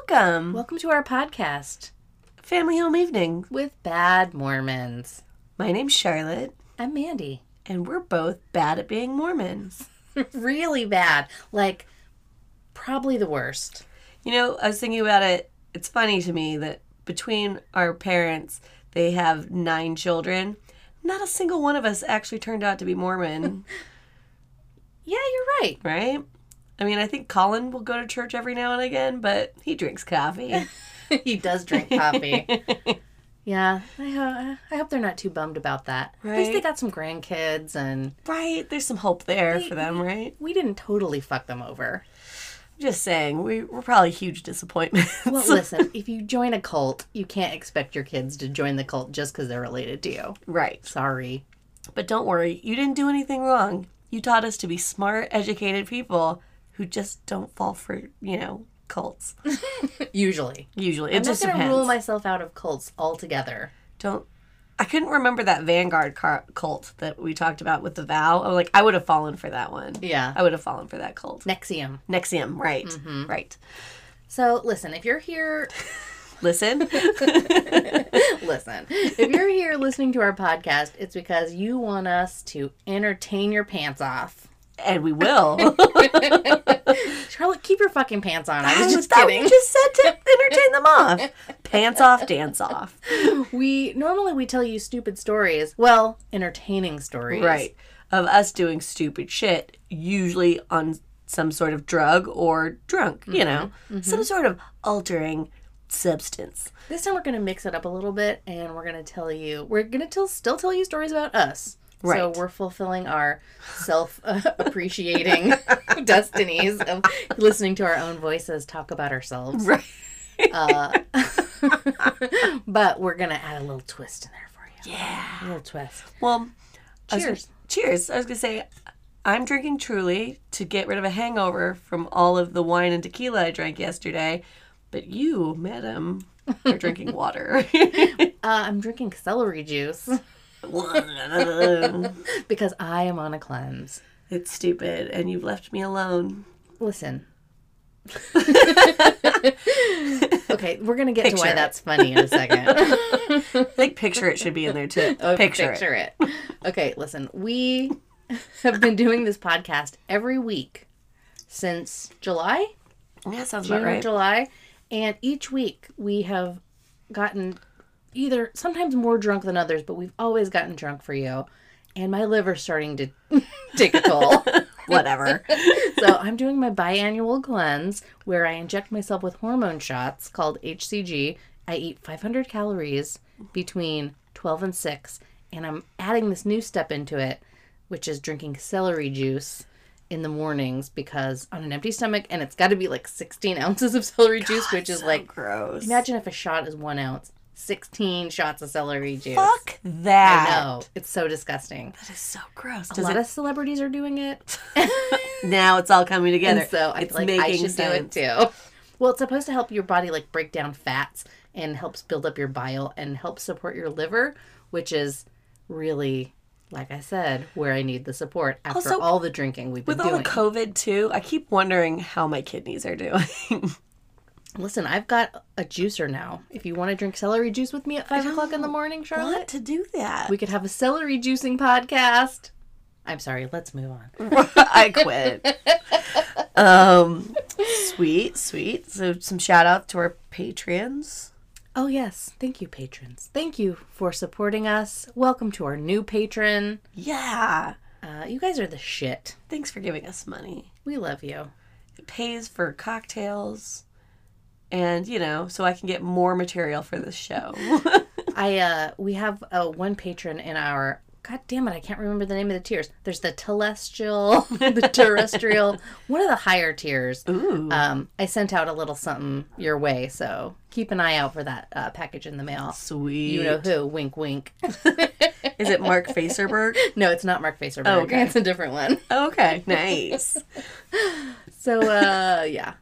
Welcome. Welcome to our podcast Family Home Evening. with Bad Mormons. My name's Charlotte, I'm Mandy. and we're both bad at being Mormons. really bad. Like, probably the worst. You know, I was thinking about it. It's funny to me that between our parents, they have nine children. Not a single one of us actually turned out to be Mormon, Yeah, you're right. right? I mean, I think Colin will go to church every now and again, but he drinks coffee. he does drink coffee. yeah, I, ho- I hope they're not too bummed about that. At least they got some grandkids, and right? There's some hope there for them, right? we didn't totally fuck them over. Just saying, we, we're probably huge disappointments. Well, listen, if you join a cult, you can't expect your kids to join the cult just because they're related to you. right. Sorry. But don't worry, you didn't do anything wrong. You taught us to be smart, educated people who just don't fall for, you know, cults. Usually. Usually, it I'm just not to depends. rule myself out of cults altogether. Don't. I couldn't remember that Vanguard car- cult that we talked about with the vow. I was like, I would have fallen for that one. Yeah. I would have fallen for that cult. NXIVM. NXIVM, right, Mm-hmm. right. So, listen, if you're here, Listen, listen, if you're here listening to our podcast, it's because you want us to entertain your pants off. And we will. Charlotte, keep your fucking pants on. I was just thought kidding. We just said to entertain them off. Pants off, dance off. We normally we tell you stupid stories. Well, entertaining stories. Right. Of us doing stupid shit, usually on some sort of drug or drunk, you mm-hmm. know, mm-hmm. some sort of altering substance. This time we're going to mix it up a little bit and we're going to tell you we're going to tell still tell you stories about us. So we're fulfilling our self appreciating destinies of listening to our own voices talk about ourselves. Right. Uh, but we're gonna add a little twist in there for you. Yeah. A little twist. Well, I was Cheers. gonna- cheers. I was going to say, I'm drinking truly to get rid of a hangover from all of the wine and tequila I drank yesterday. But you, madam, are drinking water. Uh, I'm drinking celery juice because I am on a cleanse. it's stupid, and you've left me alone. Listen. okay, we're gonna get to why it. that's funny in a second. I think picture it should be in there too. Oh, picture, it. picture it. Okay, listen. We have been doing this podcast every week since July, Yeah, sounds June about right. July, and each week we have gotten either sometimes more drunk than others, but we've always gotten drunk for you. And my liver's starting to take a toll. Whatever. so I'm doing my biannual cleanse where I inject myself with hormone shots called HCG. I eat 500 calories between 12 and 6, and I'm adding this new step into it, which is drinking celery juice in the mornings because on an empty stomach, and it's got to be like 16 ounces of celery juice, which is So like gross. imagine if a shot is one ounce, 16 shots of celery juice. Fuck that. I know it's so disgusting. That is so gross. A Does lot it, of celebrities are doing it. now it's all coming together. And so I it's feel like I should do it too. Well, it's supposed to help your body like break down fats and helps build up your bile and help support your liver, which is really, like I said, where I need the support after Also, all the drinking we've been doing. With all the COVID too, I keep wondering how my kidneys are doing. Listen, I've got a juicer now. If you want to drink celery juice with me at five o'clock in the morning, Charlotte, Want to do that? we could have a celery juicing podcast. I'm sorry. Let's move on. I quit. um, sweet, sweet. So some shout out to our patrons. Oh yes, thank you, patrons. Thank you for supporting us. Welcome to our new patron. Yeah. Uh, you guys are the shit. Thanks for giving us money. We love you. It pays for cocktails. And, you know, so I can get more material for this show. I uh we have uh, one patron in our God damn it, I can't remember the name of the tiers. There's the telestial, the terrestrial, one of the higher tiers. Ooh. Um, I sent out a little something your way, so keep an eye out for that uh, package in the mail. Sweet. You know who? Wink, wink. Is it Mark Facerberg? no, it's not Mark Facerberg. Oh, okay. It's a different one. Okay, nice. So, uh, yeah,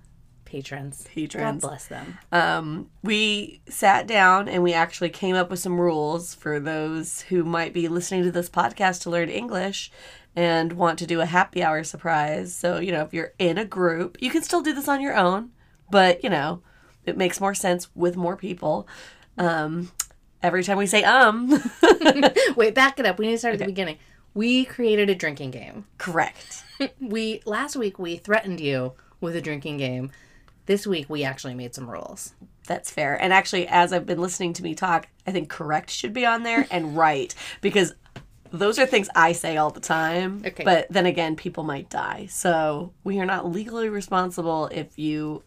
patrons. Patrons. God bless them. Um, we sat down and we actually came up with some rules for those who might be listening to this podcast to learn English and want to do a happy hour surprise. So, you know, if you're in a group, you can still do this on your own, but, you know, it makes more sense with more people. Um, every time we say um, Wait, back it up. We need to start at the beginning. We created a drinking game. correct. We last week we threatened you with a drinking game. This week we actually made some rules. That's fair. And actually, as I've been listening to me talk, I think correct should be on there and right because those are things I say all the time. Okay. But then again, people might die. So we are not legally responsible if you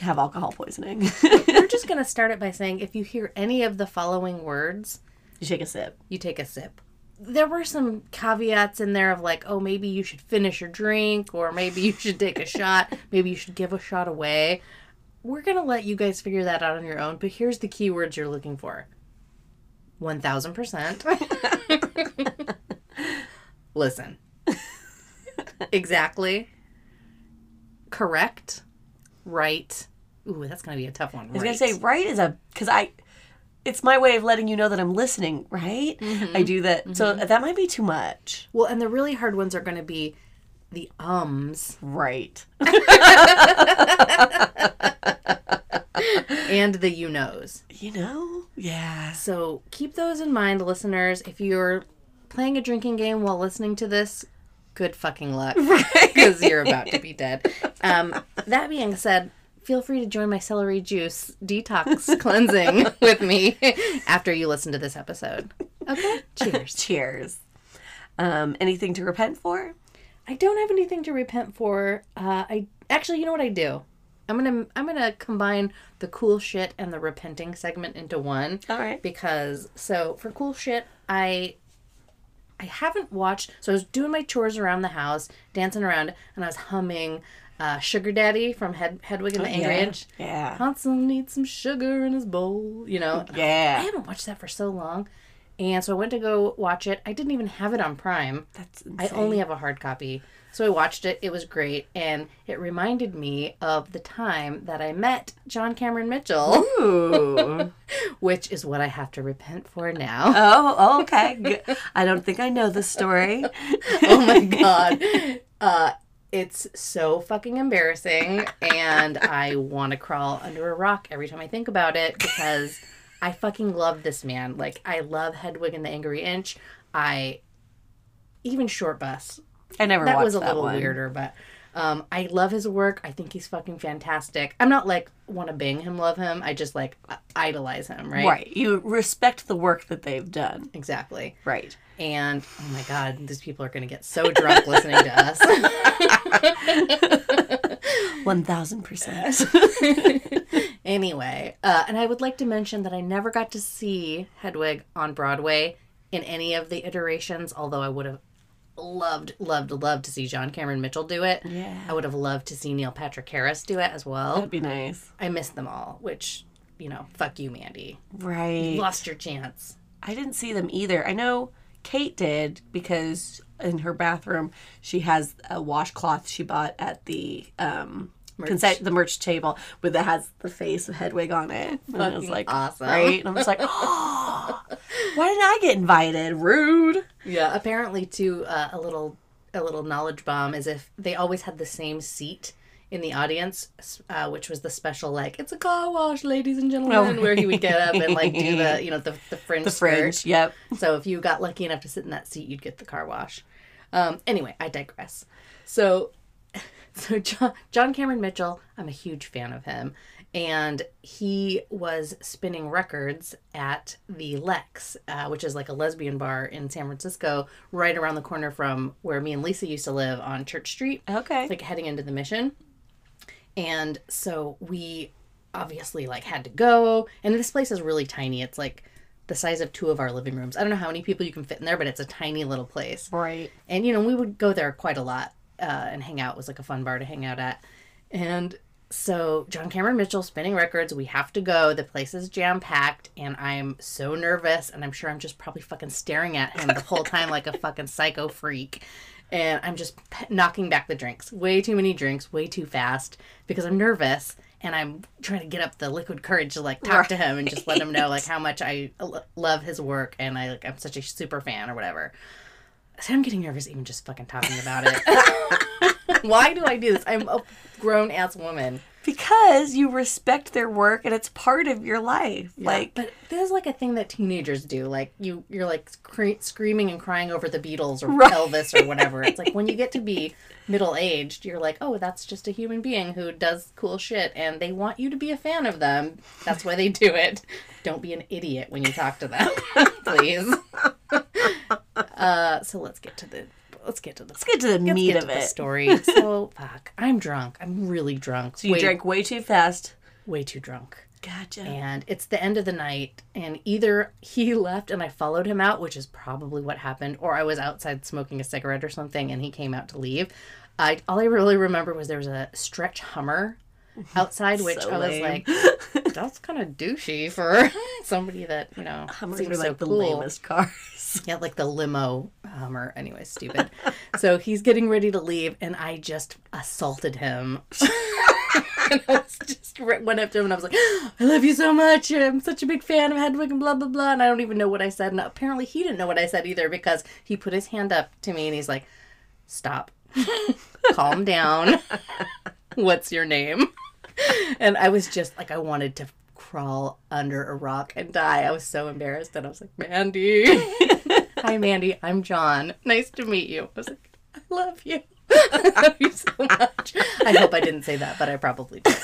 have alcohol poisoning. We're just gonna start it by saying if you hear any of the following words, you take a sip. you take a sip. There were some caveats in there of like, oh, maybe you should finish your drink, or maybe you should take a shot, maybe you should give a shot away. We're gonna let you guys figure that out on your own, but here's the keywords you're looking for 1000%. Listen. exactly. Correct. Right. Ooh, that's gonna be a tough one. I was gonna say right is a because I. It's my way of letting you know that I'm listening, right? I do that. So that might be too much. Well, and the really hard ones are going to be the ums Right. and the you knows. You know? Yeah. So keep those in mind, listeners. If you're playing a drinking game while listening to this, good fucking luck because you're about to be dead. Um, that being said, feel free to join my celery juice detox cleansing with me after you listen to this episode. Okay, cheers. Cheers. Um, anything to repent for? I don't have anything to repent for. Uh, I actually, you know what I do? I'm gonna I'm gonna combine the cool shit and the repenting segment into one. All right. Because so for cool shit, I I haven't watched. So I was doing my chores around the house, dancing around, and I was humming uh, "Sugar Daddy" from Hed- Hedwig and the Angry yeah. Inch. Yeah. Hansel needs some sugar in his bowl. You know. Yeah. I haven't watched that for so long, and so I went to go watch it. I didn't even have it on Prime. That's I only have a hard copy. So I watched it. It was great. And it reminded me of the time that I met John Cameron Mitchell, Ooh. which is what I have to repent for now. oh, oh, okay. I don't think I know the story. oh my God. Uh, it's so fucking embarrassing. And I want to crawl under a rock every time I think about it because I fucking love this man. Like, I love Hedwig and the Angry Inch. I. Even Shortbus. I never that was a little one. weirder, but um, I love his work. I think he's fucking fantastic. I'm not like want to bang him, love him. I just like idolize him, right? Right. You respect the work that they've done. Exactly. Right. And oh my god, these people are gonna get so drunk listening to us. 1000%. anyway, uh, and I would like to mention that I never got to see Hedwig on Broadway in any of the iterations, although I would have loved, loved, loved to see John Cameron Mitchell do it. Yeah. I would have loved to see Neil Patrick Harris do it as well. That'd be nice. I missed them all, which, you know, fuck you, Mandy. Right. You Lost your chance. I didn't see them either. I know Kate did because in her bathroom she has a washcloth she bought at the um consent the merch table with that has the face of Hedwig on it. And I was like, awesome. right? And I'm just like, oh, why didn't I get invited? Rude. Yeah. Apparently, too, uh, a little a little knowledge bomb is if they always had the same seat in the audience, uh, which was the special like it's a car wash, ladies and gentlemen, Oh, where he would get up and like do the you know the the fringe The skirt. fringe. Yep. So if you got lucky enough to sit in that seat, you'd get the car wash. Um, anyway, I digress. So, so John, John Cameron Mitchell, I'm a huge fan of him, and he was spinning records at the Lex, uh, which is like a lesbian bar in San Francisco, right around the corner from where me and Lisa used to live on Church Street Okay. like heading into the mission. And so we obviously like had to go. And this place is really tiny. It's like the size of two of our living rooms. I don't know how many people you can fit in there, but it's a tiny little place. right. And you know, we would go there quite a lot uh, and hang out. It was like a fun bar to hang out at. And so John Cameron Mitchell spinning records. We have to go. The place is jam packed, and I'm so nervous. And I'm sure I'm just probably fucking staring at him the whole time like a fucking psycho freak. And I'm just p- knocking back the drinks. Way too many drinks, way too fast because I'm nervous. And I'm trying to get up the liquid courage to like talk to him and just let him know like how much I l- love his work and I like I'm such a super fan or whatever. So I'm getting nervous even just fucking talking about it. Why do I do this? I'm a grown ass woman. because you respect their work and it's part of your life. Like, But this is like a thing that teenagers do. Like you, you're like scre- screaming and crying over the Beatles or Right. Elvis or whatever. It's like when you get to be middle aged, you're like, oh, that's just a human being who does cool shit, and they want you to be a fan of them. That's why they do it. Don't be an idiot when you talk to them, please. Uh, so let's get to the let's get to the let's get to the let's meat get of to the it. story. So fuck, I'm drunk. I'm really drunk. So you way, drank way too fast. way too drunk. Gotcha. and it's the end of the night and either he left and i followed him out which is probably what happened or i was outside smoking a cigarette or something and he came out to leave i all i really remember was there was a stretch hummer outside which So i was lame. like that's kind of douchey for somebody that you know Hummers seems are like so the cool. lamest cars. Yeah, like the limo Hummer. Anyway, stupid. so he's getting ready to leave, and I just assaulted him. and I was just went up to him and I was like, "I love you so much. I'm such a big fan of Hedwig and blah blah blah." And I don't even know what I said, and apparently he didn't know what I said either because he put his hand up to me and he's like, "Stop, calm down. What's your name?" And I was just like, I wanted to crawl under a rock and die. I was so embarrassed, and I was like, "Mandy." Hi, Mandy. I'm John. Nice to meet you. I was like, I love you. I love you so much. I hope I didn't say that, but I probably did.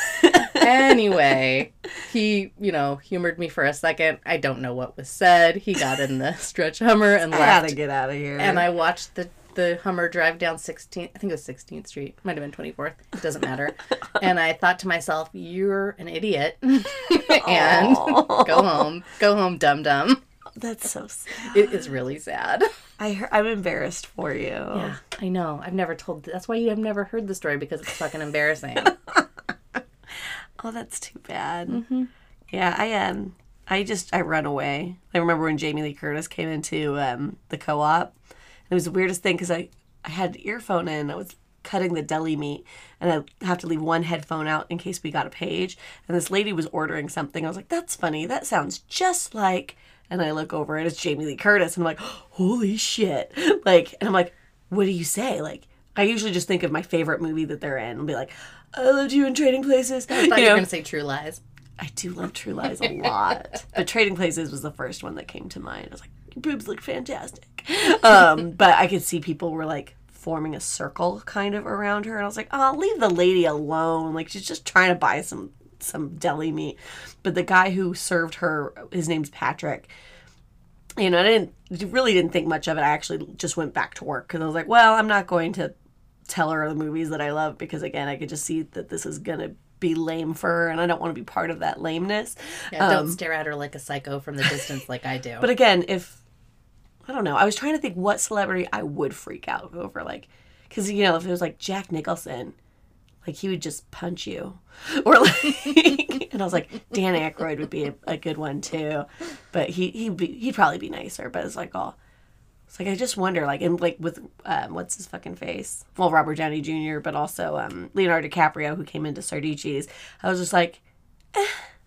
Anyway, he, you know, humored me for a second. I don't know what was said. He got in the stretch Hummer and I left. gotta get out of here. And I watched the the Hummer drive down 16th, I think it was 16th Street, might have been 24th, it doesn't matter. and I thought to myself, you're an idiot. and go home, go home, dum dum. That's so sad. It is really sad. I heard, I'm embarrassed for you. Yeah, I know. I've never told. That's why you have never heard the story because it's fucking embarrassing. Oh, that's too bad. Yeah, I um, I just I run away. I remember when Jamie Lee Curtis came into um the co-op. It was the weirdest thing because I I had an earphone in. I was cutting the deli meat, and I have to leave one headphone out in case we got a page. And this lady was ordering something. I was like, "That's funny. That sounds just like." And I look over and it's Jamie Lee Curtis. And I'm like, "Holy shit!" Like, and I'm like, "What do you say?" Like. I usually just think of my favorite movie that they're in and be like, I loved you in Trading Places. I thought you were gonna say True Lies. I do love True Lies a lot. but Trading Places was the first one that came to mind. I was like, your boobs look fantastic. Um, but I could see people were like forming a circle kind of around her. And I was like, oh, leave the lady alone. Like she's just trying to buy some some deli meat. But the guy who served her, his name's Patrick. You know, I didn't really didn't think much of it. I actually just went back to work because I was like, well, I'm not going to tell her the movies that I love because again, I could just see that this is gonna be lame for her, and I don't want to be part of that lameness. Yeah, don't stare at her like a psycho from the distance like I do. But again, if I don't know, I was trying to think what celebrity I would freak out over, like, because you know, if it was like Jack Nicholson, like he would just punch you, or like, and I was like, Dan Aykroyd would be a, a good one too, but he he'd be he'd probably be nicer, but it's like all. It's like I just wonder, like, and like with um, what's his fucking face? Well, Robert Downey Jr., but also um, Leonardo DiCaprio, who came into Sardici's. I was just like,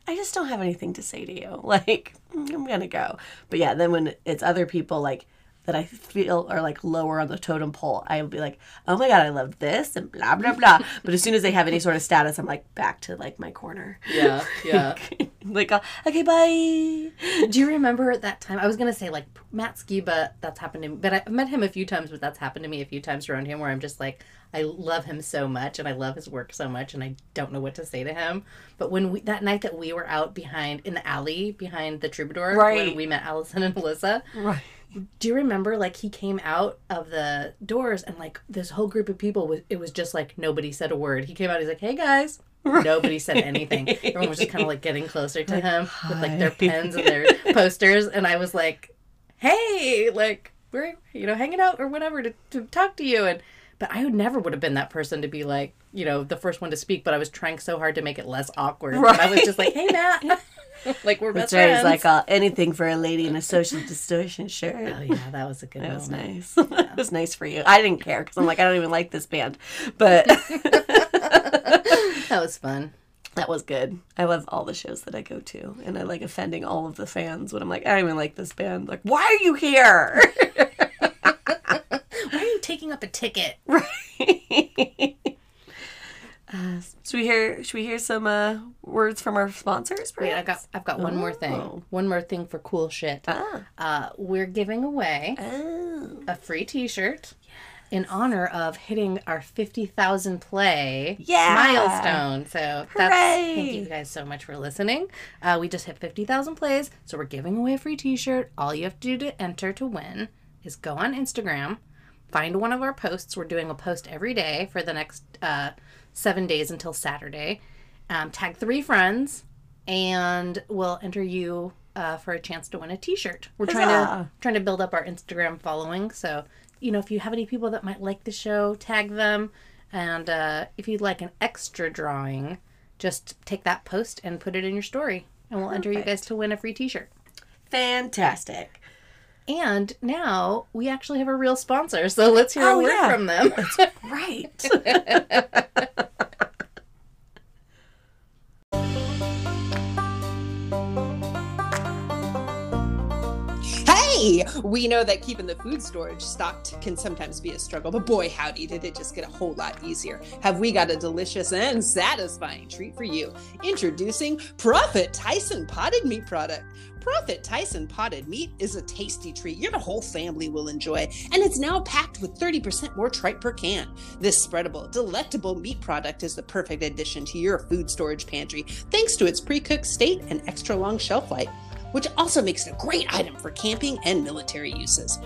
I just don't have anything to say to you. Like, I'm gonna go. But yeah, then when it's other people like that I feel are like lower on the totem pole, I'll be like, oh my god, I love this and blah blah blah. but as soon as they have any sort of status, I'm like back to like my corner. yeah, yeah. like, uh, okay, bye. Do you remember at that time? I was gonna say like Matt Skiba. That's happened to me, but I've met him a few times. But that's happened to me a few times around him, where I'm just like, I love him so much, and I love his work so much, and I don't know what to say to him. But when we that night that we were out behind in the alley behind the Troubadour, Right. when we met Allison and Melissa, Right. Do you remember like he came out of the doors and like this whole group of people was it was just like nobody said a word. He came out, he's like, Hey guys. Nobody said anything. Everyone was just kind of like getting closer to him with like their pens and their posters. And I was like, Hey, like we're you know hanging out or whatever to, to talk to you. And but I would never would have been that person to be like you know the first one to speak. But I was trying so hard to make it less awkward. Right. I was just like, Hey Matt, like we're best That's right. It's friends. like uh, anything for a lady in a social distortion shirt. oh yeah, that was a good That was moment. nice. that was nice for you. I didn't care because I'm like, I don't even like this band. But That was fun. that was good. I love all the shows that I go to. And I like offending all of the fans when I'm like, I don't even like this band. Like, why are you here? Why are you taking up a ticket? right. Should we hear? Should we hear some uh, words from our sponsors? Wait, I got I've got one more thing. Oh. One more thing for cool shit. Ah. Uh, we're giving away Oh. a free T-shirt in honor of hitting our fifty thousand play Yeah. milestone. So that's thank you guys so much for listening. Uh, we just hit fifty thousand plays, so we're giving away a free T-shirt. All you have to do to enter to win is go on Instagram, find one of our posts. We're doing a post every day for the next uh, seven days until Saturday. Um, tag three friends, and we'll enter you uh, for a chance to win a T-shirt. We're trying to Huzzah. trying to build up our Instagram following. So, you know, if you have any people that might like the show, tag them. And uh, if you'd like an extra drawing, just take that post and put it in your story, and we'll enter you guys to win a free T-shirt. Fantastic. And now we actually have a real sponsor, so let's hear a Oh, word yeah. from them. Right. We know that keeping the food storage stocked can sometimes be a struggle, but boy, howdy, did it just get a whole lot easier. Have we got a delicious and satisfying treat for you? Introducing Prophet Tyson Potted Meat Product. Prophet Tyson Potted Meat is a tasty treat your whole family will enjoy, and it's now packed with 30% more tripe per can. This spreadable, delectable meat product is the perfect addition to your food storage pantry thanks to its pre cooked state and extra long shelf life which also makes it a great item for camping and military uses.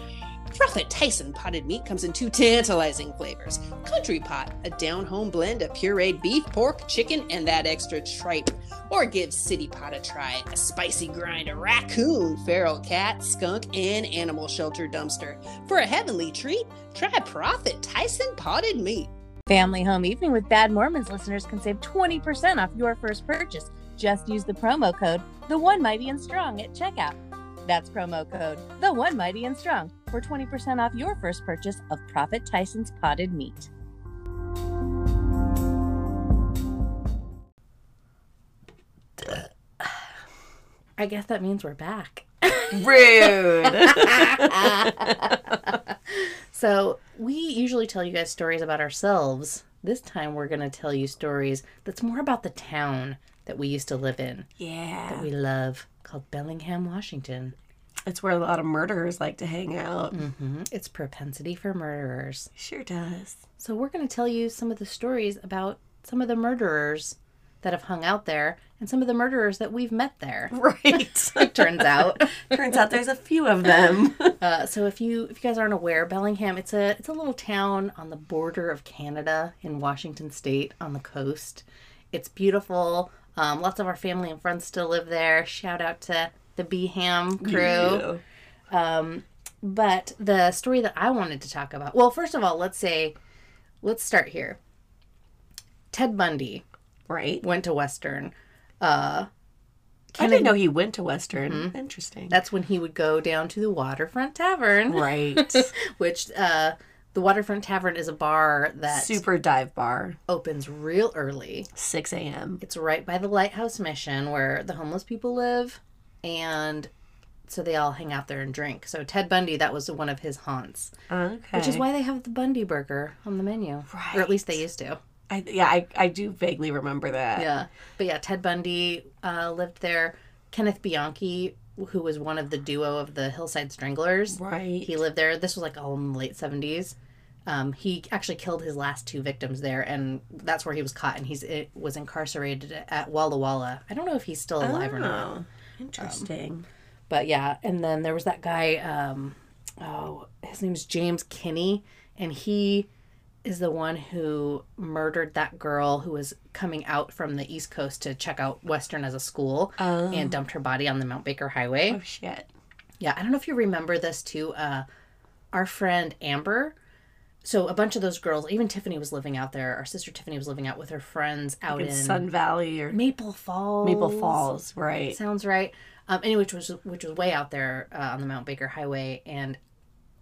Prophet Tyson potted meat comes in two tantalizing flavors Country Pot, a down home blend of pureed beef, pork, chicken, and that extra tripe. Or give City Pot a try, a spicy grind of raccoon, feral cat, skunk, and animal shelter dumpster. For a heavenly treat, try Prophet Tyson potted meat. Family Home Evening with Bad Mormons listeners can save 20% off your first purchase. Just use the promo code The One Mighty and Strong at checkout. That's promo code The One Mighty and Strong for 20% off your first purchase of Prophet Tyson's potted meat. I guess that means we're back. Rude. so we usually tell you guys stories about ourselves. This time we're going to tell you stories that's more about the town that we used to live in, Yeah. that we love, called Bellingham, Washington. It's where a lot of murderers like to hang out. hmm It's propensity for murderers. Sure does. So we're going to tell you some of the stories about some of the murderers that have hung out there and some of the murderers that we've met there. Right. It turns out. Turns out there's a few of them. Uh, so if you if you guys aren't aware, Bellingham it's a it's a little town on the border of Canada in Washington State on the coast. It's beautiful. Um, lots of our family and friends still live there. Shout out to the Beham crew. Um, but the story that I wanted to talk about, well, first of all, let's say, let's start here. Ted Bundy Right. went to Western. Uh, I didn't know he went to Western. Interesting. that's when he would go down to the Waterfront Tavern. right. which uh, the Waterfront Tavern is a bar that Super dive bar. opens real early. 6 a.m. It's right by the Lighthouse Mission where the homeless people live, and so they all hang out there and drink. So Ted Bundy, that was one of his haunts, Okay. which is why they have the Bundy Burger on the menu, right. or at least they used to. I, yeah, I, I do vaguely remember that. Yeah, but yeah, Ted Bundy uh, lived there. Kenneth Bianchi, who was one of the duo of the Hillside Stranglers, Right. He lived there. This was like all in the late seventies. Um, he actually killed his last two victims there, and that's where he was caught. And he's it was incarcerated at Walla Walla. I don't know if he's still alive or not. Oh, interesting. But yeah, and then there was that guy. Um, oh, his name's James Kinney, and he is the one who murdered that girl who was coming out from the East Coast to check out Western as a school Oh. and dumped her body on the Mount Baker Highway. oh, shit. Yeah, I don't know if you remember this too. Uh, our friend Amber. So a bunch of those girls, even Tiffany was living out there. Our sister Tiffany was living out with her friends out In in Sun Valley or Maple Falls. Maple Falls. Right. sounds right. Um, anyway, which was which was way out there uh, on the Mount Baker Highway, and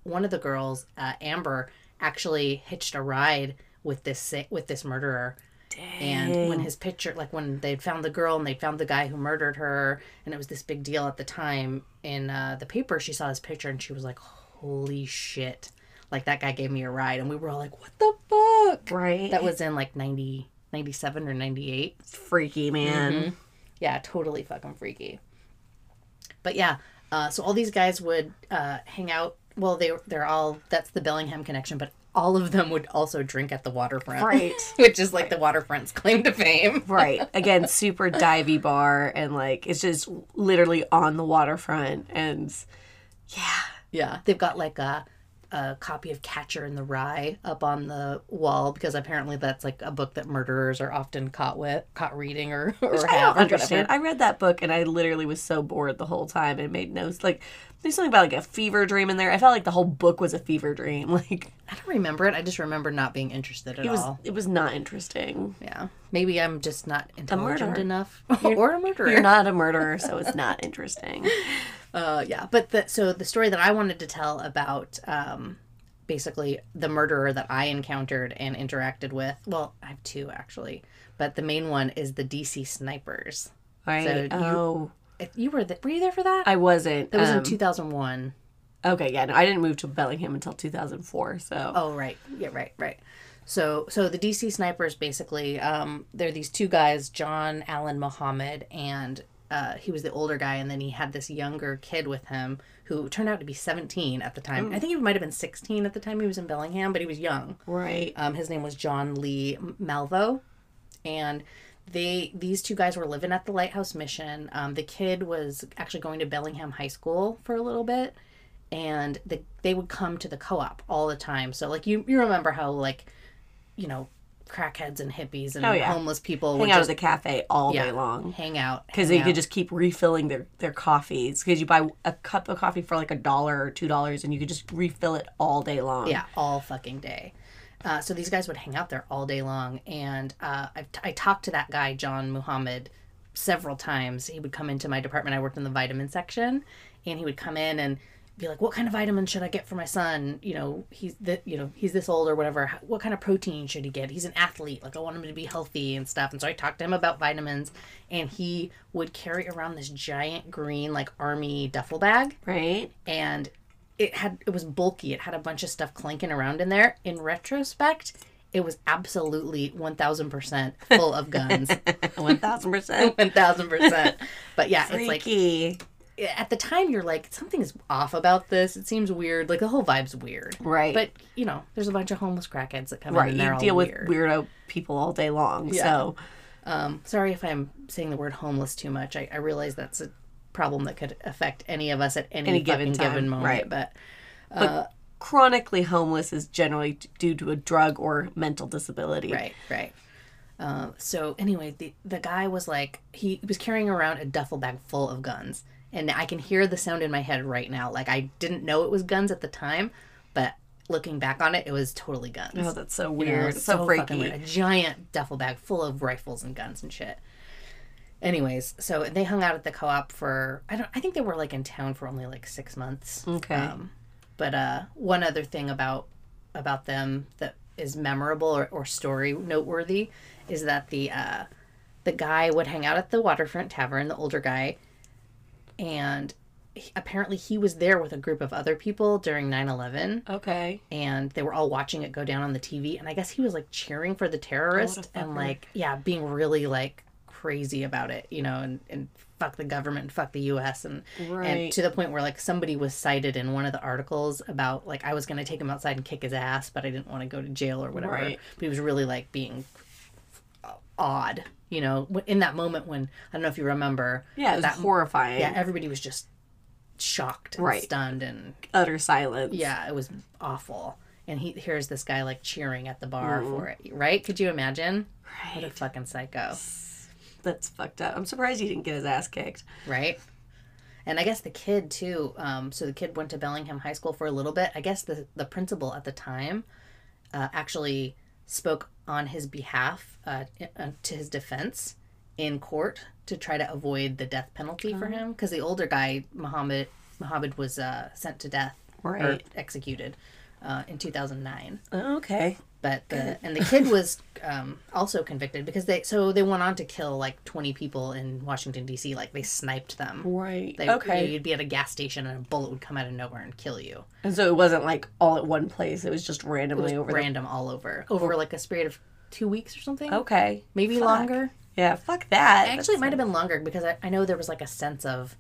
one of the girls, uh, Amber, actually hitched a ride with this with this murderer. Dang. And when his picture, like when they'd found the girl and they'd found the guy who murdered her, and it was this big deal at the time in uh, the paper, she saw his picture and she was like, "Holy shit!" Like that guy gave me a ride, and we were all like, "What the fuck?" Right. That was in like 90, 97 or 98. Freaky man. Yeah, totally fucking freaky. But yeah, uh, so all these guys would uh, hang out. Well, they they're all that's the Bellingham connection, but all of them would also drink at the waterfront, Right. Which is like the waterfront's claim to fame. Right. Again, super divey bar and like it's just literally on the waterfront and yeah. Yeah, they've got like a a copy of Catcher in the Rye up on the wall because apparently that's like a book that murderers are often caught with, caught reading or or I have. don't understand. whatever. I read that book and I literally was so bored the whole time. It made no like there's something about like a fever dream in there. I felt like the whole book was a fever dream. Like I don't remember it. I just remember not being interested at it was all. it was not interesting. Yeah, maybe I'm just not intelligent enough, or a murderer. You're not a murderer, so it's not interesting. Uh, yeah, but the, so the story that I wanted to tell about um, basically the murderer that I encountered and interacted with. Well, I have two actually, but the main one is the DC snipers. Right. So you- oh, If You were th- were you there for that? I wasn't. that was um, in 2001. Okay, yeah, no, I didn't move to Bellingham until 2004. So Oh right, yeah, right, right. So so the DC snipers basically um, they're these two guys, John Allen Muhammad, and uh, he was the older guy, and then he had this younger kid with him who turned out to be 17 at the time. I think he might have been 16 at the time he was in Bellingham, but he was young. right. Um, his name was John Lee Malvo, and they these two guys were living at the Lighthouse Mission. Um, the kid was actually going to Bellingham High School for a little bit, and the, they would come to the co-op all the time. So like you you remember how like you know crackheads and hippies and Oh, yeah. homeless people Hang out just at the cafe all yeah, day long. hang out because they could just keep refilling their their coffees because you buy a cup of coffee for like a dollar or two dollars and you could just refill it all day long Yeah, all fucking day. Uh, so these guys would hang out there all day long, and uh, I, I talked to that guy John Muhammad several times. He would come into my department. I worked in the vitamin section, and he would come in and be like, "What kind of vitamin should I get for my son? You know, he's the you know he's this old or whatever. What kind of protein should he get? He's an athlete. Like I want him to be healthy and stuff." And so I talked to him about vitamins, and he would carry around this giant green like army duffel bag right and it had it was bulky it had a bunch of stuff clanking around in there in retrospect it was absolutely 1000% full of guns 1000% 1000% but yeah it's like freaky at the time you're like something's off about this it seems weird like the whole vibe's weird right but you know there's a bunch of homeless crackheads that come in right you deal weird. with weirdo people all day long Yeah. so Um, sorry if I'm saying the word homeless too much. I, I realize that's a problem that could affect any of us at any, Any given time, given moment. right. But but chronically homeless is generally due to a drug or mental disability Right, right. Uh, so anyway, the the guy was like he was carrying around a duffel bag full of guns, and I can hear the sound in my head right now. Like I didn't know it was guns at the time, but looking back on it, it was totally guns. oh that's so You know, weird so, fucking freaky weird. A giant duffel bag full of rifles and guns and shit. Anyways, so they hung out at the co-op for I don't I think they were like in town for only like six months. okay Um, but uh, one other thing about about them that is memorable or, or story noteworthy is that the uh, the guy would hang out at the waterfront tavern, the older guy, and he, apparently he was there with a group of other people during 9-11 okay. And they were all watching it go down on the tv and i guess he was like cheering for the terrorist and like yeah being really like crazy about it you know and, and fuck the government and fuck the us and and to the point where like somebody was cited in one of the articles about like I was gonna take him outside and kick his ass, but I didn't want to go to jail or whatever. Right. But he was really like being odd, you know, in that moment when I don't know if you remember. yeah it was that- horrifying Yeah, everybody was just shocked, and Right. stunned, and utter silence yeah, it was awful. And he here's this guy like cheering at the bar Mm. for it, right? Could you imagine? What a right fucking psycho. that's fucked up i'm surprised he didn't get his ass kicked right? And I guess the kid too. Um, so the kid went to Bellingham High School for a little bit. I guess the the principal at the time uh, actually spoke on his behalf uh, uh, to his defense in court to try to avoid the death penalty for him because the older guy Muhammad Muhammad was uh, sent to death or Right. executed uh, in 2009 okay but the and the kid was um, also convicted because they so they went on to kill like 20 people in Washington D.C. like they sniped them right they, okay you'd be at a gas station and a bullet would come out of nowhere and kill you and so it wasn't like all at one place it was just randomly was over the random all over over like a period of two weeks or something. Okay. maybe Fuck. longer. Yeah, fuck that. Actually, it might have been longer because I, I know there was like a sense of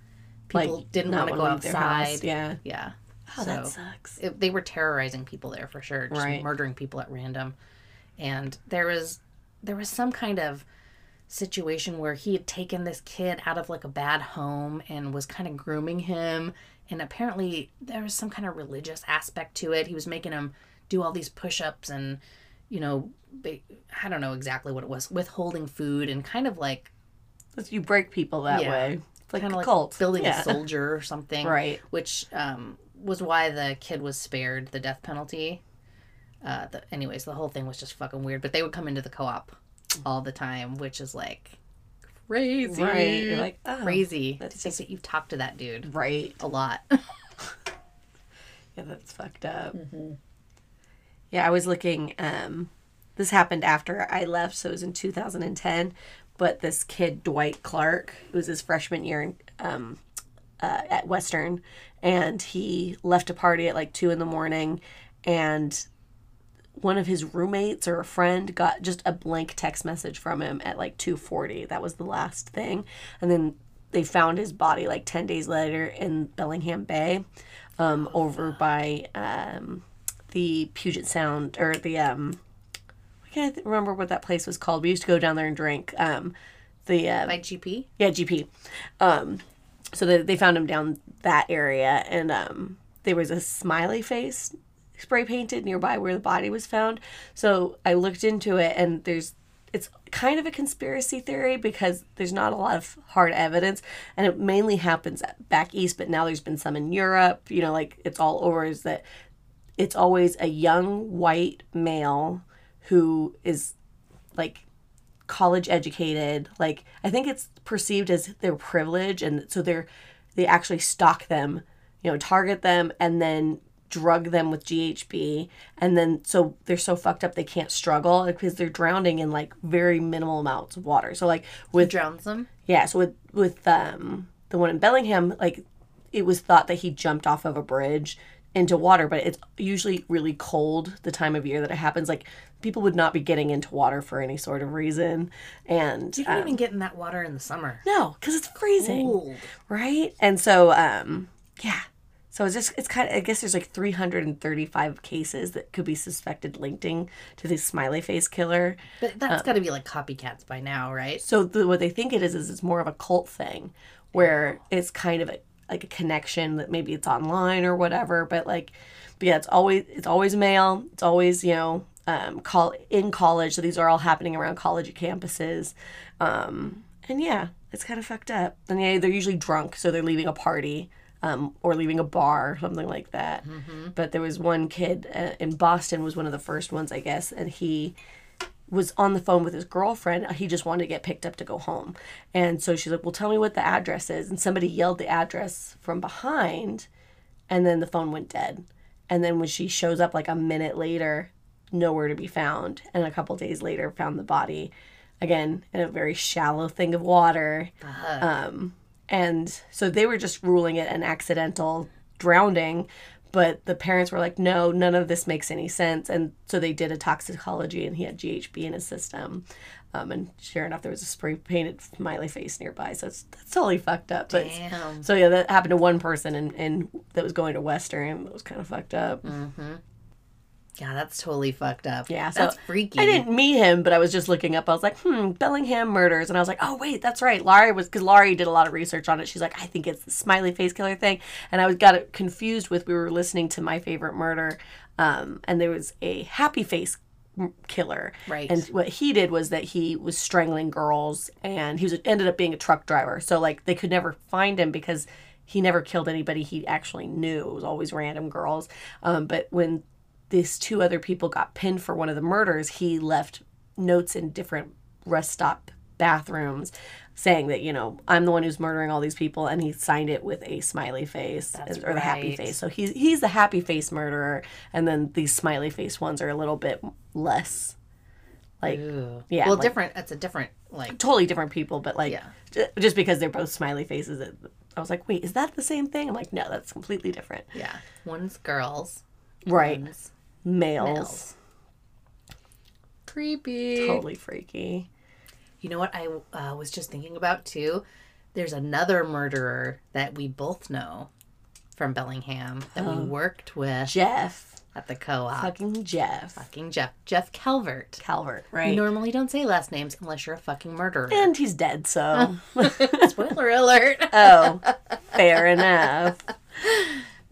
people Like, didn't want to go wanna their house, outside. yeah. yeah. Oh, that So- sucks. it, they were terrorizing people there for sure, just Right. murdering people at random. And there was there was some kind of situation where he had taken this kid out of like a bad home and was kind of grooming him and apparently there was some kind of religious aspect to it. He was making him do all these push-ups and you know, I don't know exactly what it was, withholding food and kind of like You break people that Yeah. way. It's like kind a of like cult. building yeah. a soldier or something. Right. Which um, was why the kid was spared the death penalty. Uh, the, anyways, the whole thing was just fucking weird. But they would come into the co-op all the time, which is like crazy. Right. You're like, oh, crazy. that's just- that you've talked to that dude Right. a lot. Yeah, that's fucked up. Mm-hmm. Yeah, I was looking. Um, this happened after I left, so it was in 2010. But this kid, Dwight Clark, it was his freshman year in, um, uh, at Western, and he left a party at like two in the morning, and one of his roommates or a friend got just a blank text message from him at like 2:40. That was the last thing, and then they found his body like 10 days later in Bellingham Bay, um, over by um, the Puget Sound or the um, I can't remember what that place was called. We used to go down there and drink. Um, the uh, By GP. yeah, GP. Um, so they, they found him down that area, and um, there was a smiley face spray painted nearby where the body was found. So I looked into it, and there's it's kind of a conspiracy theory because there's not a lot of hard evidence, and it mainly happens back east. But now there's been some in Europe. You know, like it's all over. Is that it's always a young white male who is like college educated like i think it's perceived as their privilege and so they're they actually stalk them you know target them and then drug them with ghb and then so they're so fucked up they can't struggle because they're drowning in like very minimal amounts of water so like with Drowns them. yeah, so with with um the one in Bellingham, like it was thought that he jumped off of a bridge into water, but it's usually really cold the time of year that it happens. Like people would not be getting into water for any sort of reason, and You can't um, even get in that water in the summer. no, because it's freezing, Cold. right? And so um yeah. So it's just it's kind of I guess there's like 335 cases that could be suspected linking to the smiley face killer. But that's got to be like copycats by now, right? So the, what they think it is is it's more of a cult thing, where it's kind of a, like a connection that maybe it's online or whatever. But like, but yeah, it's always it's always male. It's always you know um, call in college. So these are all happening around college campuses, um, and yeah, it's kind of fucked up. And yeah, they're usually drunk, so they're leaving a party. Um, or leaving a bar or something like that. But there was one kid uh, in Boston was one of the first ones, I guess, and he was on the phone with his girlfriend. He just wanted to get picked up to go home. And so she's like, Well, tell me what the address is. And somebody yelled the address from behind, and then the phone went dead. And then when she shows up like a minute later, nowhere to be found. And a couple days later, found the body again in a very shallow thing of water. Um, and so they were just ruling it an accidental drowning. But the parents were like, no, none of this makes any sense. And so they did a toxicology and he had GHB in his system. Um, and sure enough, there was a spray painted smiley face nearby. So it's, that's totally fucked up. But Damn. so yeah, that happened to one person and, and that was going to Western. It was kind of fucked up. Yeah, that's totally fucked up. Yeah, so that's freaky. I didn't meet him, but I was just looking up. I was like, hmm, Bellingham murders. And I was like, oh, wait, that's right. Laurie was, because Laurie did a lot of research on it. She's like, I think it's the smiley face killer thing. And I was got it confused with, we were listening to My Favorite Murder, um, and there was a happy face killer. Right. And what he did was that he was strangling girls and he was ended up being a truck driver. So, like, they could never find him because he never killed anybody he actually knew. It was always random girls. Um, but when these two other people got pinned for one of the murders, he left notes in different rest stop bathrooms saying that, you know, I'm the one who's murdering all these people and he signed it with a smiley face That's or the happy face. So he's he's the happy face murderer and then these smiley face ones are a little bit less like Ooh. Yeah, Well, like- different. That's a different like. totally different people, but like Yeah. ju- just because they're both smiley faces, it, I was like, wait, is that the same thing? I'm like, no, that's completely different. Yeah. One's girls. Right. One's Males. males. Creepy. Totally freaky. You know what I uh, was just thinking about too? There's another murderer that we both know from Bellingham that we worked with Jeff. at the co-op. Fucking Jeff. Fucking Jeff. Jeff Calvert. Calvert, right. You normally don't say last names unless you're a fucking murderer. and he's dead, so. Spoiler alert. oh, fair enough.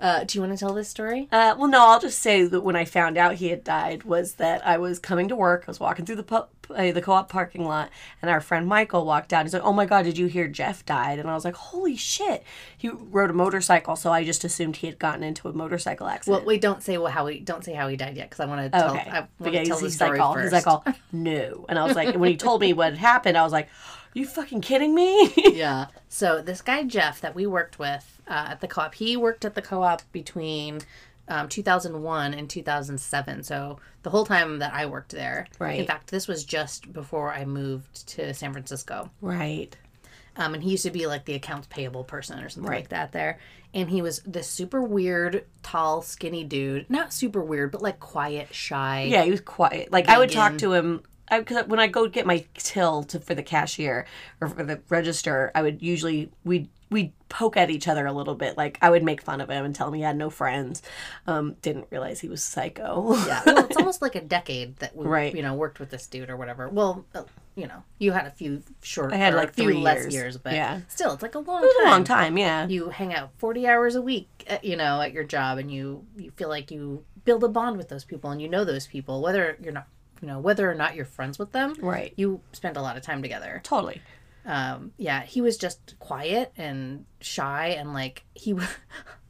Uh, do you want to tell this story? Uh, well, no, I'll just say that when I found out he had died was that I was coming to work. I was walking through the po- uh, the co-op parking lot, and our friend Michael walked out. He's like, "Oh my god, did you hear Jeff died?" And I was like, "Holy shit!" He rode a motorcycle, so I just assumed he had gotten into a motorcycle accident. Well, wait, don't say how he don't say how he died yet because I want to tell. okay, I want to because tell the he's story like, first. he's like, all, no, and I was like, when he told me what had happened, I was like, "Are "You fucking kidding me?" yeah. So this guy Jeff that we worked with uh, at the co-op, he worked at the co-op between um, 2001 and 2007. So the whole time that I worked there. Right. In fact, this was just before I moved to San Francisco. right. Um, and he used to be like the accounts payable person or something Right. like that there. And he was this super weird, tall, skinny dude. Not super weird, but like quiet, shy. Yeah, he was quiet. Like I would talk to him because when I go get my till to, for the cashier or for the register, I would usually we we poke at each other a little bit. Like I would make fun of him and tell him he had no friends. Um, didn't realize he was psycho. Yeah, well, it's almost like a decade that we, Right. you know, worked with this dude or whatever. Well, uh, you know, you had a few short, I had, like, a few three less years. years, but Yeah. still, it's like a long It time. a long time. Yeah. You hang out forty hours a week, at, you know, at your job, and you you feel like you build a bond with those people, and you know those people, whether you're not, you know, whether or not you're friends with them. Right. You spend a lot of time together. Totally. um yeah he was just quiet and shy and like he w-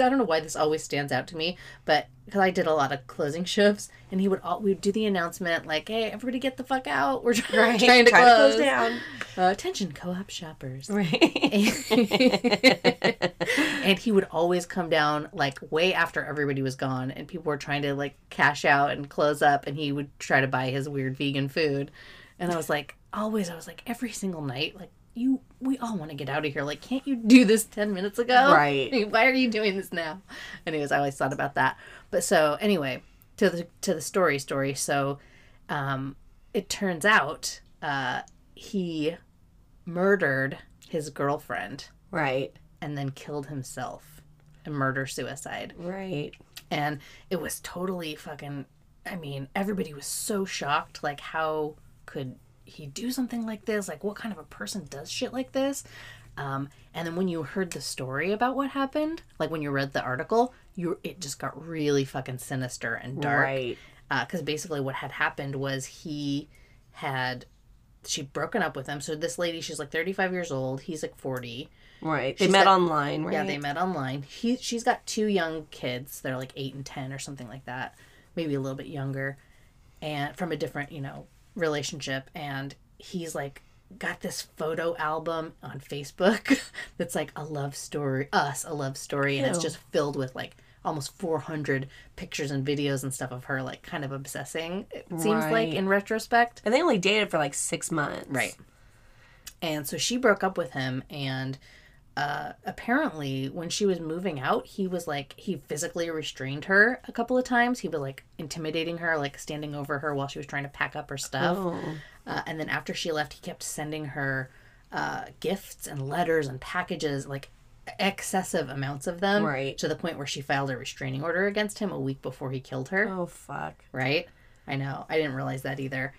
i don't know why this always stands out to me but because i did a lot of closing shifts and he would all we would do the announcement like hey everybody get the fuck out. We're trying, trying to Try close, down. Uh, attention co-op shoppers. Right. and he would always come down like way after everybody was gone and people were trying to like cash out and close up and he would try to buy his weird vegan food. And i was like always i was like every single night like you we all want to get out of here like can't you do this 10 minutes ago Right. why are you doing this now anyways i always thought about that but so anyway to the to the story story so um it turns out uh he murdered his girlfriend right. and then killed himself a murder suicide Right. and it was totally fucking i mean everybody was so shocked like how could he do something like this like what kind of a person does shit like this um, and then when you heard the story about what happened like when you read the article you it just got really fucking sinister and dark Right. because basically what had happened was he had she'd broken up with him so this lady she's like 35 years old he's like 40 Right. They She's met got- online, right? yeah, they met online. He she's got two young kids. They're like eight and ten or something like that, maybe a little bit younger, and from a different you know relationship. And he's like got this photo album on Facebook that's like a love story, us a love story, and it's just filled with like almost 400 pictures and videos and stuff of her like kind of obsessing it seems like in retrospect And they only dated for like six months. Right. And so she broke up with him and uh, apparently when she was moving out, he was like he physically restrained her a couple of times. He was like intimidating her, like standing over her while she was trying to pack up her stuff. Oh. Uh, and then after she left, he kept sending her uh, gifts and letters and packages, like excessive amounts of them, Right. to the point where she filed a restraining order against him a week before he killed her Oh fuck. right? I know. I didn't realize that either.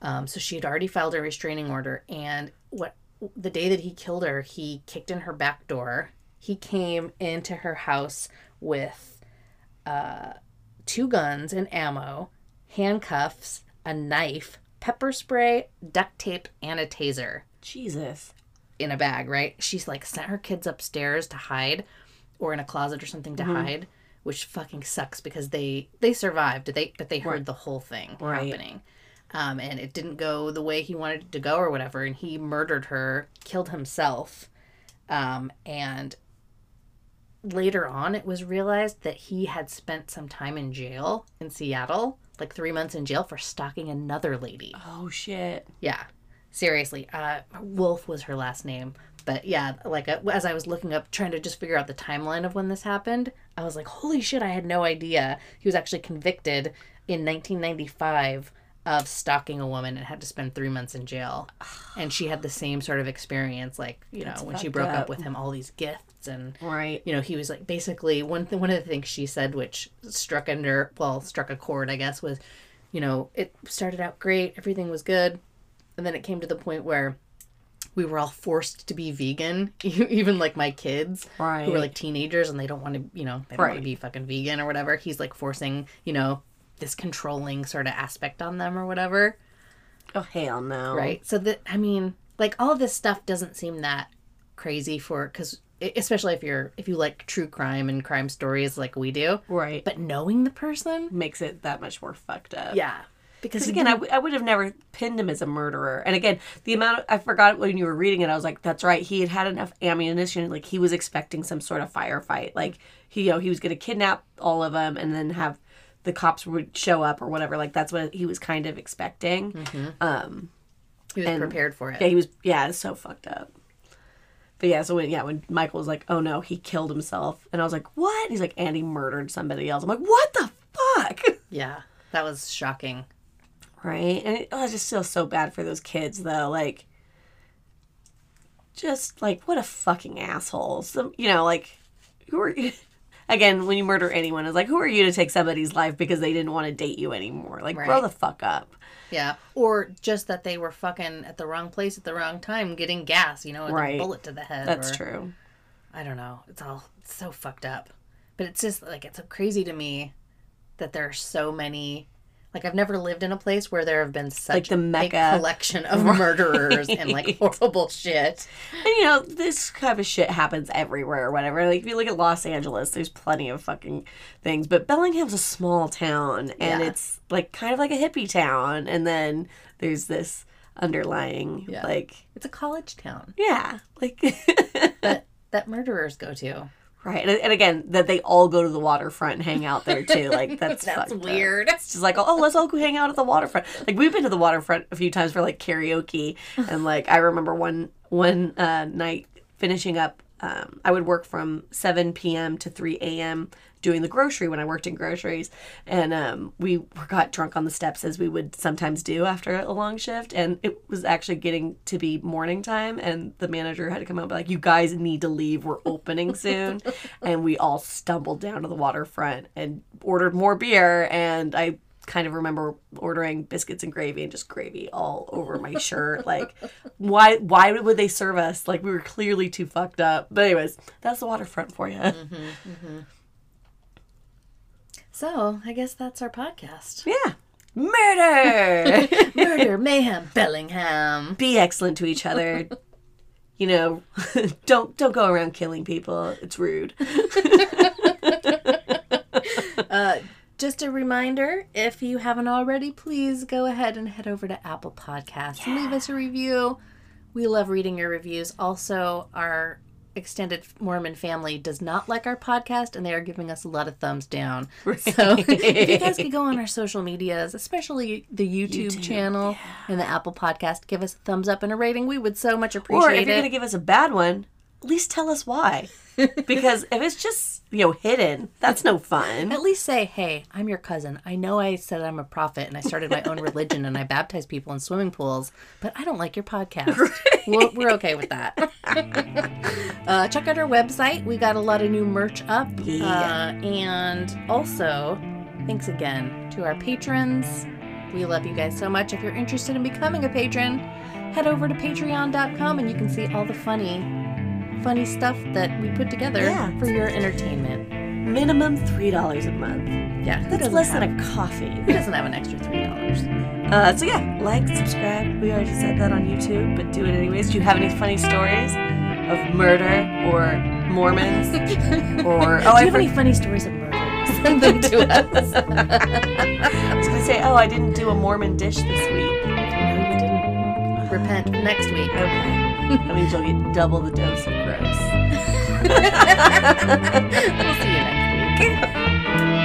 Um, so she had already filed a restraining order, and what the day that he killed her, he kicked in her back door. He came into her house with uh, two guns and ammo, handcuffs, a knife, pepper spray, duct tape, and a taser Jesus. in a bag, right? She's like sent her kids upstairs to hide or in a closet or something to hide, which fucking sucks because they they survived. They but they heard Right. the whole thing Right. happening. Um, and it didn't go the way he wanted it to go or whatever and he murdered her, killed himself. Um, and later on it was realized that he had spent some time in jail in Seattle, like 3 months in jail for stalking another lady. Oh shit. Yeah, seriously. Uh, Wolf was her last name. But yeah, like uh, as I was looking up, trying to just figure out the timeline of when this happened, I was like, holy shit, I had no idea. He was actually convicted in 1995 of stalking a woman and had to spend three months in jail. And she had the same sort of experience, like you know, That's when she broke up. up. with him, all these gifts and Right. you know, he was like basically one th- one of the things she said, which struck under well, struck a chord, I guess, was, you know, it started out great, everything was good, and then it came to the point where we were all forced to be vegan, even like my kids Right. who are like teenagers and they don't want to, you know, they don't want Right. to be fucking vegan or whatever. He's like forcing, you know, this controlling sort of aspect on them or whatever. oh hell no. Right. So that I mean, like all this stuff doesn't seem that crazy for because especially if you're if you like true crime and crime stories like we do. Right. But knowing the person, makes it that much more fucked up. yeah, because again, I, w- I would have never pinned him as a murderer. And again, the amount of, I forgot when you were reading it, I was like, that's right. He had had enough ammunition. Like he was expecting some sort of firefight. Like he, you know, he was going to kidnap all of them and then have the cops would show up or whatever. Like that's what he was kind of expecting. Um, he was and- prepared for it. yeah, he was, yeah, it's so fucked up. But yeah, so when, yeah, when Michael was like, oh no, he killed himself. And I was like, what? He's like, and he murdered somebody else. I'm like, what the fuck? Yeah, that was shocking. right? And it, oh, I just feel so bad for those kids, though. Like, just like what a fucking asshole. Some, you know, like who are you? Again, when you murder anyone, it's like who are you to take somebody's life because they didn't want to date you anymore? Like, grow the fuck up. Yeah, or just that they were fucking at the wrong place at the wrong time, getting gas. You know, Right. a bullet to the head. That's or- true. I don't know. It's all it's so fucked up. But it's just like it's so crazy to me that there are so many like I've never lived in a place where there have been such Like the a Mecca. collection of murderers and like horrible shit. And you know, this kind of shit happens everywhere or whatever. Like if you look at Los Angeles, there's plenty of fucking things. But Bellingham's a small town and Yeah. it's like kind of like a hippie town. And then there's this underlying Yeah. like It's a college town yeah, like that that murderers go to. Right. And, and again, that they all go to the waterfront and hang out there too. Like that's That's fucked up. weird. It's just like, oh, let's all go hang out at the waterfront. Like we've been to the waterfront a few times for like karaoke, and like I remember one one uh, night finishing up. Um, I would work from seven p.m. to three a.m. doing the grocery when I worked in groceries, and um, we got drunk on the steps as we would sometimes do after a long shift. And it was actually getting to be morning time, and the manager had to come out and be like, "You guys need to leave. We're opening soon." and we all stumbled down to the waterfront and ordered more beer, and I kind of remember ordering biscuits and gravy and just gravy all over my shirt. Like, why? Why would they serve us? Like, we were clearly too fucked up. But anyways, that's the waterfront for you. So I guess that's our podcast. Yeah, murder. Murder, mayhem, Bellingham. Be excellent to each other. You know, don't don't go around killing people. It's rude. Uh, just a reminder if you haven't already, please go ahead and head over to Apple Podcasts and leave us a review. We love reading your reviews. Also, our extended Mormon family does not like our podcast and they are giving us a lot of thumbs down. So, if you guys could go on our social medias, especially the YouTube, YouTube, channel and the Apple Podcast, give us a thumbs up and a rating, we would so much appreciate it. Or if you're gonna give us a bad one, at least tell us why. Because if it's just you know hidden, that's no fun. At least say, hey, I'm your cousin. I know I said I'm a prophet and I started my own religion and I baptize people in swimming pools, but I don't like your podcast. We're, we're okay with that. uh, check out our website. We got a lot of new merch up. Yeah. Uh, and also, thanks again to our patrons. We love you guys so much. If you're interested in becoming a patron, head over to patreon.com and you can see all the funny, funny stuff that we put together Yeah. for your entertainment. Minimum three dollars a month. Yeah, That's less have, than a coffee. who doesn't have an extra three dollars? Uh, so yeah, like, subscribe. We already said that on YouTube, but do it anyways. Do you have any funny stories of murder or Mormons or oh, Do I, you have for- any funny stories of murder? Send them to us. I was gonna say, oh, I didn't do a Mormon dish this week. no, you didn't. Repent next week. Okay, that means you'll get double the dose of gross. we'll see you next week.